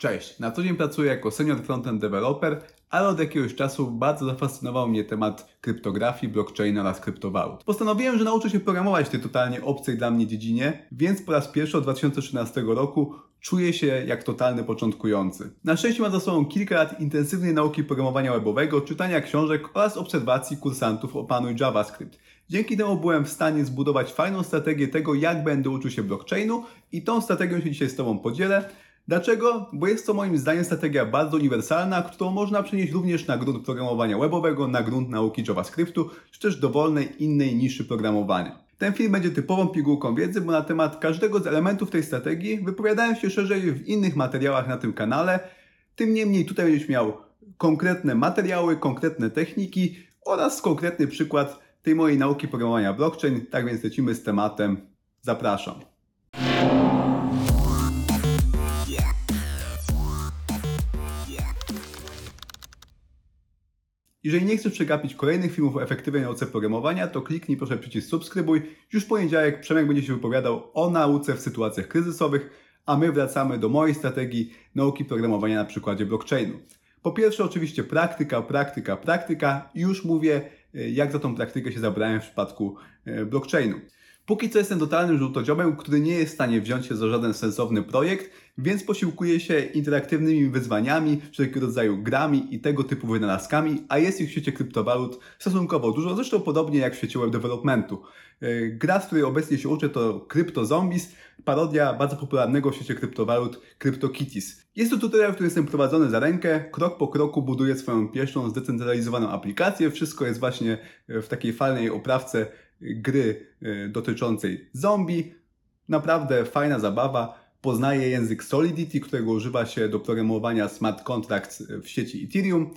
Cześć, na co dzień pracuję jako senior frontend developer, ale od jakiegoś czasu bardzo zafascynował mnie temat kryptografii, blockchaina oraz kryptowalut. Postanowiłem, że nauczę się programować w tej totalnie obcej dla mnie dziedzinie, więc po raz pierwszy od 2013 roku czuję się jak totalny początkujący. Na szczęście mam za sobą kilka lat intensywnej nauki programowania webowego, czytania książek oraz obserwacji kursantów Opanuj JavaScript. Dzięki temu byłem w stanie zbudować fajną strategię tego, jak będę uczył się blockchainu i tą strategią się dzisiaj z Tobą podzielę. Dlaczego? Bo jest to moim zdaniem strategia bardzo uniwersalna, którą można przenieść również na grunt programowania webowego, na grunt nauki JavaScriptu, czy też dowolnej innej niszy programowania. Ten film będzie typową pigułką wiedzy, bo na temat każdego z elementów tej strategii wypowiadałem się szerzej w innych materiałach na tym kanale. Tym niemniej tutaj będziesz miał konkretne materiały, konkretne techniki oraz konkretny przykład tej mojej nauki programowania blockchain. Tak więc lecimy z tematem. Zapraszam. Jeżeli nie chcesz przegapić kolejnych filmów o efektywnej nauce programowania, to kliknij proszę przycisk subskrybuj. Już w poniedziałek Przemek będzie się wypowiadał o nauce w sytuacjach kryzysowych, a my wracamy do mojej strategii nauki programowania na przykładzie blockchainu. Po pierwsze oczywiście praktyka, praktyka, praktyka już mówię jak za tą praktykę się zabrałem w przypadku e, blockchainu. Póki co jestem totalnym żółtodziobem, który nie jest w stanie wziąć się za żaden sensowny projekt, więc posiłkuję się interaktywnymi wyzwaniami, wszelkiego rodzaju grami i tego typu wynalazkami, a jest ich w świecie kryptowalut stosunkowo dużo, zresztą podobnie jak w świecie web developmentu. E, gra, z której obecnie się uczę to Crypto Zombies, parodia bardzo popularnego w świecie kryptowalut CryptoKitties. Jest to tutorial, który jestem prowadzony za rękę, krok po kroku buduję swoją pierwszą zdecentralizowaną aplikację, wszystko jest właśnie w takiej fajnej oprawce gry e, dotyczącej zombie. Naprawdę fajna zabawa. Poznaje język Solidity, którego używa się do programowania smart contracts w sieci Ethereum.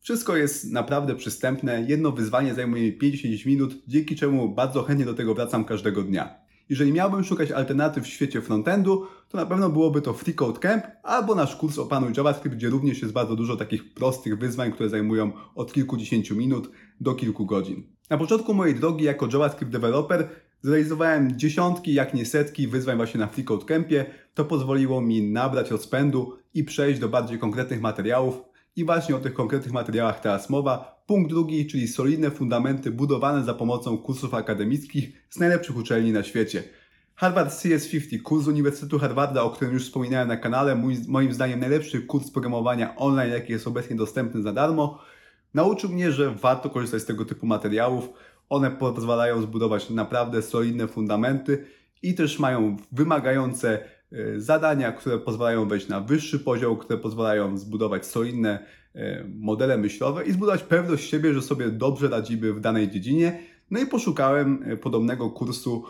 Wszystko jest naprawdę przystępne. Jedno wyzwanie zajmuje 5-10 minut, dzięki czemu bardzo chętnie do tego wracam każdego dnia. Jeżeli miałbym szukać alternatyw w świecie frontendu, to na pewno byłoby to Free Code Camp albo nasz kurs Opanuj JavaScript, gdzie również jest bardzo dużo takich prostych wyzwań, które zajmują od kilkudziesięciu minut do kilku godzin. Na początku mojej drogi jako JavaScript developer zrealizowałem dziesiątki, jak nie setki wyzwań właśnie na Free Code Campie. To pozwoliło mi nabrać rozpędu i przejść do bardziej konkretnych materiałów. I właśnie o tych konkretnych materiałach teraz mowa. Punkt drugi, czyli solidne fundamenty budowane za pomocą kursów akademickich z najlepszych uczelni na świecie. Harvard CS50, kurs Uniwersytetu Harvarda, o którym już wspominałem na kanale, mój, moim zdaniem najlepszy kurs programowania online, jaki jest obecnie dostępny za darmo. Nauczył mnie, że warto korzystać z tego typu materiałów. One pozwalają zbudować naprawdę solidne fundamenty i też mają wymagające e, zadania, które pozwalają wejść na wyższy poziom, które pozwalają zbudować solidne e, modele myślowe i zbudować pewność siebie, że sobie dobrze radzimy w danej dziedzinie. No i poszukałem e, podobnego kursu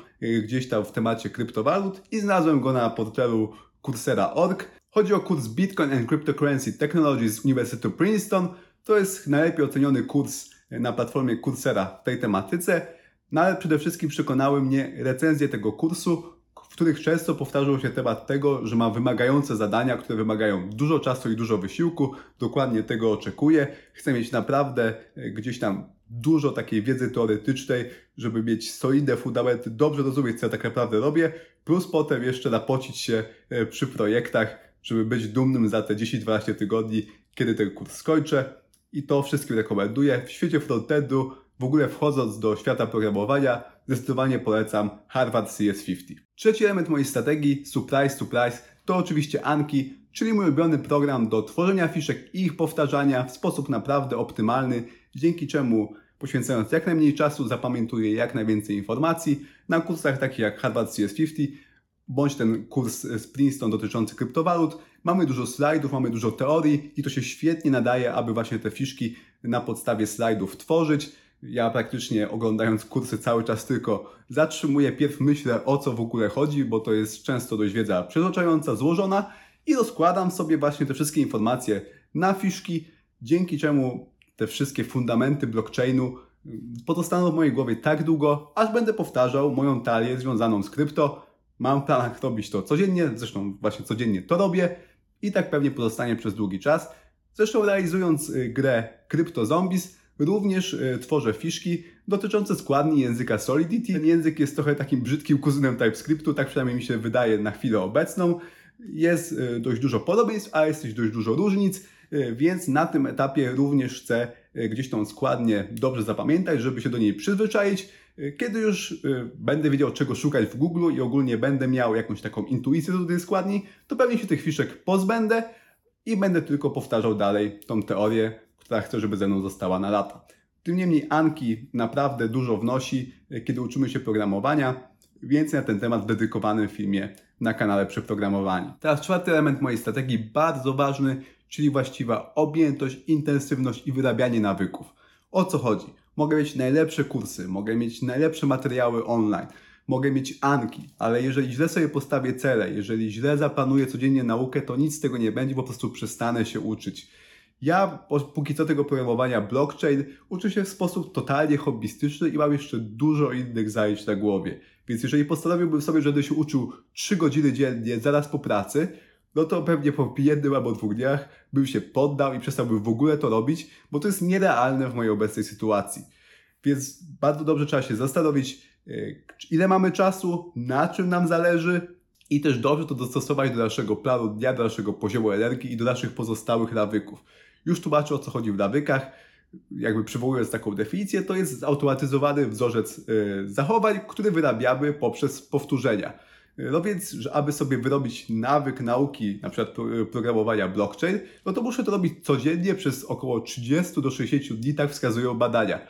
gdzieś tam w temacie kryptowalut i znalazłem go na portalu Coursera.org. Chodzi o kurs Bitcoin and Cryptocurrency Technologies z Uniwersytetu Princeton. To jest najlepiej oceniony kurs na platformie Coursera w tej tematyce, no ale przede wszystkim przekonały mnie recenzje tego kursu, w których często powtarzał się temat tego, że ma wymagające zadania, które wymagają dużo czasu i dużo wysiłku. Dokładnie tego oczekuję. Chcę mieć naprawdę e, gdzieś tam dużo takiej wiedzy teoretycznej, żeby mieć solidne fundamenty, dobrze rozumieć, co ja tak naprawdę robię, plus potem jeszcze napocić się e, przy projektach, żeby być dumnym za te 10-12 tygodni, kiedy ten kurs skończę i to wszystkim rekomenduję. W świecie frontendu, w ogóle wchodząc do świata programowania, zdecydowanie polecam Harvard CS50. Trzeci element mojej strategii, surprise, surprise, to oczywiście Anki, czyli mój ulubiony program do tworzenia fiszek i ich powtarzania w sposób naprawdę optymalny, dzięki czemu poświęcając jak najmniej czasu zapamiętuję jak najwięcej informacji. Na kursach takich jak Harvard CS50 bądź ten kurs z Princeton dotyczący kryptowalut. Mamy dużo slajdów, mamy dużo teorii i to się świetnie nadaje, aby właśnie te fiszki na podstawie slajdów tworzyć. Ja praktycznie oglądając kursy cały czas tylko zatrzymuję, pierw myślę o co w ogóle chodzi, bo to jest często dość wiedza przyzwyczajająca, złożona i rozkładam sobie właśnie te wszystkie informacje na fiszki, dzięki czemu te wszystkie fundamenty blockchainu pozostaną w mojej głowie tak długo, aż będę powtarzał moją talię związaną z krypto, Mam w planach robić to codziennie, zresztą właśnie codziennie to robię i tak pewnie pozostanie przez długi czas. Zresztą realizując y, grę Crypto Zombies, również y, tworzę fiszki dotyczące składni języka Solidity. Ten język jest trochę takim brzydkim kuzynem TypeScriptu, tak przynajmniej mi się wydaje na chwilę obecną. jest y, dość dużo podobieństw, a jest też dość dużo różnic, więc na tym etapie również chcę gdzieś tą składnię dobrze zapamiętać, żeby się do niej przyzwyczaić. Kiedy już będę wiedział, czego szukać w Google i ogólnie będę miał jakąś taką intuicję do tej składni, to pewnie się tych fiszek pozbędę i będę tylko powtarzał dalej tą teorię, która chcę, żeby ze mną została na lata. Tym niemniej Anki naprawdę dużo wnosi, kiedy uczymy się programowania. Więcej na ten temat w dedykowanym filmie na kanale Przeprogramowani. Teraz czwarty element mojej strategii, bardzo ważny, czyli właściwa objętość, intensywność i wyrabianie nawyków. O co chodzi? Mogę mieć najlepsze kursy, mogę mieć najlepsze materiały online, mogę mieć Anki, ale jeżeli źle sobie postawię cele, jeżeli źle zaplanuję codziennie naukę, to nic z tego nie będzie, po prostu przestanę się uczyć. Ja póki co tego programowania blockchain uczę się w sposób totalnie hobbystyczny i mam jeszcze dużo innych zajęć na głowie. Więc jeżeli postanowiłbym sobie, że będę się uczył 3 godziny dziennie zaraz po pracy, no to pewnie po jednym albo dwóch dniach bym się poddał i przestałbym w ogóle to robić, bo to jest nierealne w mojej obecnej sytuacji. Więc bardzo dobrze trzeba się zastanowić, e, ile mamy czasu, na czym nam zależy i też dobrze to dostosować do naszego planu dnia, do naszego poziomu energii i do naszych pozostałych nawyków. Już tłumaczę o co chodzi w nawykach. Jakby przywołując taką definicję, to jest zautomatyzowany wzorzec y, zachowań, który wyrabiamy poprzez powtórzenia. No więc, aby sobie wyrobić nawyk nauki, na przykład y, programowania blockchain, no to muszę to robić codziennie przez około 30 do 60 dni, tak wskazują badania.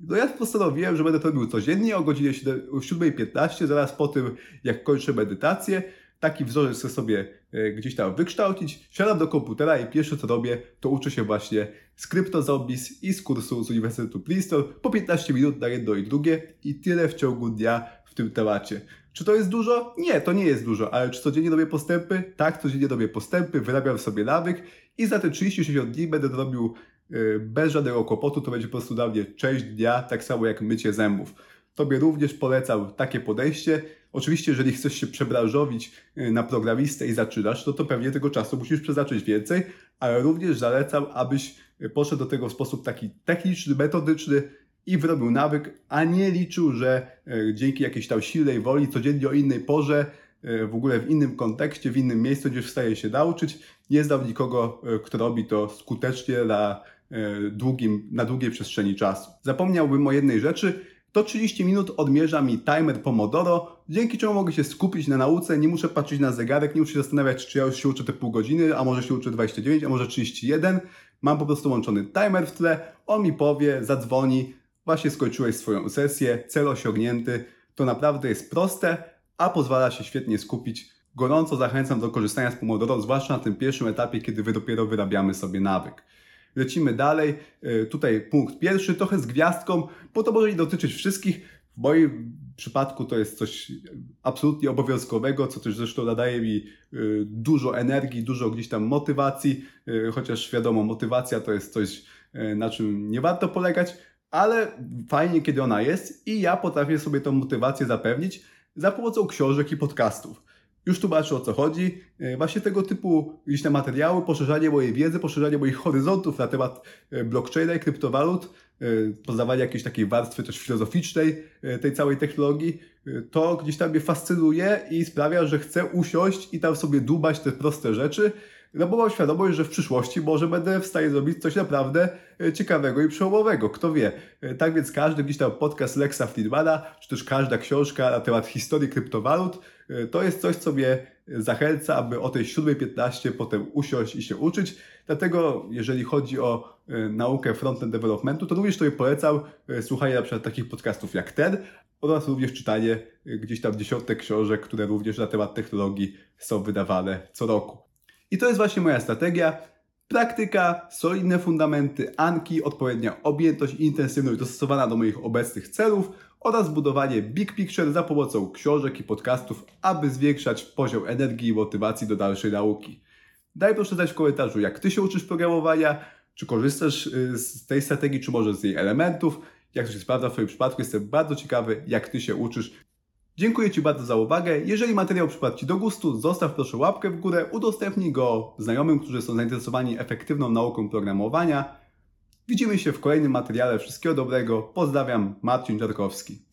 No ja postanowiłem, że będę to robił codziennie o godzinie 7.15, zaraz po tym, jak kończę medytację taki wzorzec chcę sobie e, gdzieś tam wykształcić, siadam do komputera i pierwsze co robię, to uczę się właśnie z CryptoZombies i z kursu z Uniwersytetu Princeton po 15 minut na jedno i drugie i tyle w ciągu dnia w tym temacie. Czy to jest dużo? Nie, to nie jest dużo, ale czy codziennie robię postępy? Tak, codziennie robię postępy, wyrabiam sobie nawyk i za te 30-60 dni będę to robił e, bez żadnego kłopotu, to będzie po prostu dla mnie część dnia, tak samo jak mycie zębów. Tobie również polecam takie podejście. Oczywiście, jeżeli chcesz się przebranżowić y, na programistę i zaczynasz, to, to pewnie tego czasu musisz przeznaczyć więcej, ale również zalecam, abyś y, poszedł do tego w sposób taki techniczny, metodyczny i wyrobił nawyk, a nie liczył, że y, dzięki jakiejś tam silnej woli codziennie o innej porze, w ogóle w innym kontekście, w innym miejscu będziesz w stanie się nauczyć. Nie znam nikogo, kto robi to skutecznie na, długim, na długiej przestrzeni czasu. Zapomniałbym o jednej rzeczy, to 30 minut odmierza mi timer Pomodoro, dzięki czemu mogę się skupić na nauce, nie muszę patrzeć na zegarek, nie muszę się zastanawiać, czy ja już się uczę te pół godziny, a może się uczę 29, a może 31. Mam po prostu łączony timer w tle, on mi powie, zadzwoni, właśnie skończyłeś swoją sesję, cel osiągnięty. To naprawdę jest proste, a pozwala się świetnie skupić. Gorąco zachęcam do korzystania z Pomodoro, zwłaszcza na tym pierwszym etapie, kiedy wy dopiero wyrabiamy sobie nawyk. Lecimy dalej. E, tutaj punkt pierwszy, trochę z gwiazdką, bo to może nie dotyczyć wszystkich. W moim przypadku to jest coś absolutnie obowiązkowego, co też zresztą nadaje mi e, dużo energii, dużo gdzieś tam motywacji, e, chociaż wiadomo, motywacja to jest coś, na czym nie warto polegać, ale fajnie, kiedy ona jest i ja potrafię sobie tą motywację zapewnić za pomocą książek i podcastów. Już tłumaczę o co chodzi. E, właśnie tego typu gdzieś na materiały, poszerzanie mojej wiedzy, poszerzanie moich horyzontów na temat e, blockchaina i kryptowalut, e, poznawanie jakiejś takiej warstwy też filozoficznej tej całej technologii, to gdzieś tam mnie fascynuje i sprawia, że chcę usiąść i tam sobie dubać te proste rzeczy, no bo mam świadomość, że w przyszłości może będę w stanie zrobić coś naprawdę e, ciekawego i przełomowego. Kto wie. E, tak więc każdy gdzieś tam podcast Lexa Friedmana, czy też każda książka na temat historii kryptowalut, e, to jest coś, co mnie zachęca, aby o tej 7.15 potem usiąść i się uczyć. Dlatego, jeżeli chodzi o naukę frontend developmentu, to również sobie polecam słuchanie na przykład takich podcastów jak ten, oraz również czytanie gdzieś tam dziesiątek książek, które również na temat technologii są wydawane co roku. I to jest właśnie moja strategia. Praktyka, solidne fundamenty, anki, odpowiednia objętość intensywność dostosowana do moich obecnych celów oraz budowanie big picture za pomocą książek i podcastów, aby zwiększać poziom energii i motywacji do dalszej nauki. Daj proszę znać w komentarzu, jak Ty się uczysz programowania, czy korzystasz y, z tej strategii, czy może z jej elementów, jak to się sprawdza w Twoim przypadku. Jestem bardzo ciekawy, jak Ty się uczysz Dziękuję Ci bardzo za uwagę. Jeżeli materiał przypadł Ci do gustu, zostaw proszę łapkę w górę, udostępnij go znajomym, którzy są zainteresowani efektywną nauką programowania. Widzimy się w kolejnym materiale. Wszystkiego dobrego. Pozdrawiam, Marcin Czarkowski.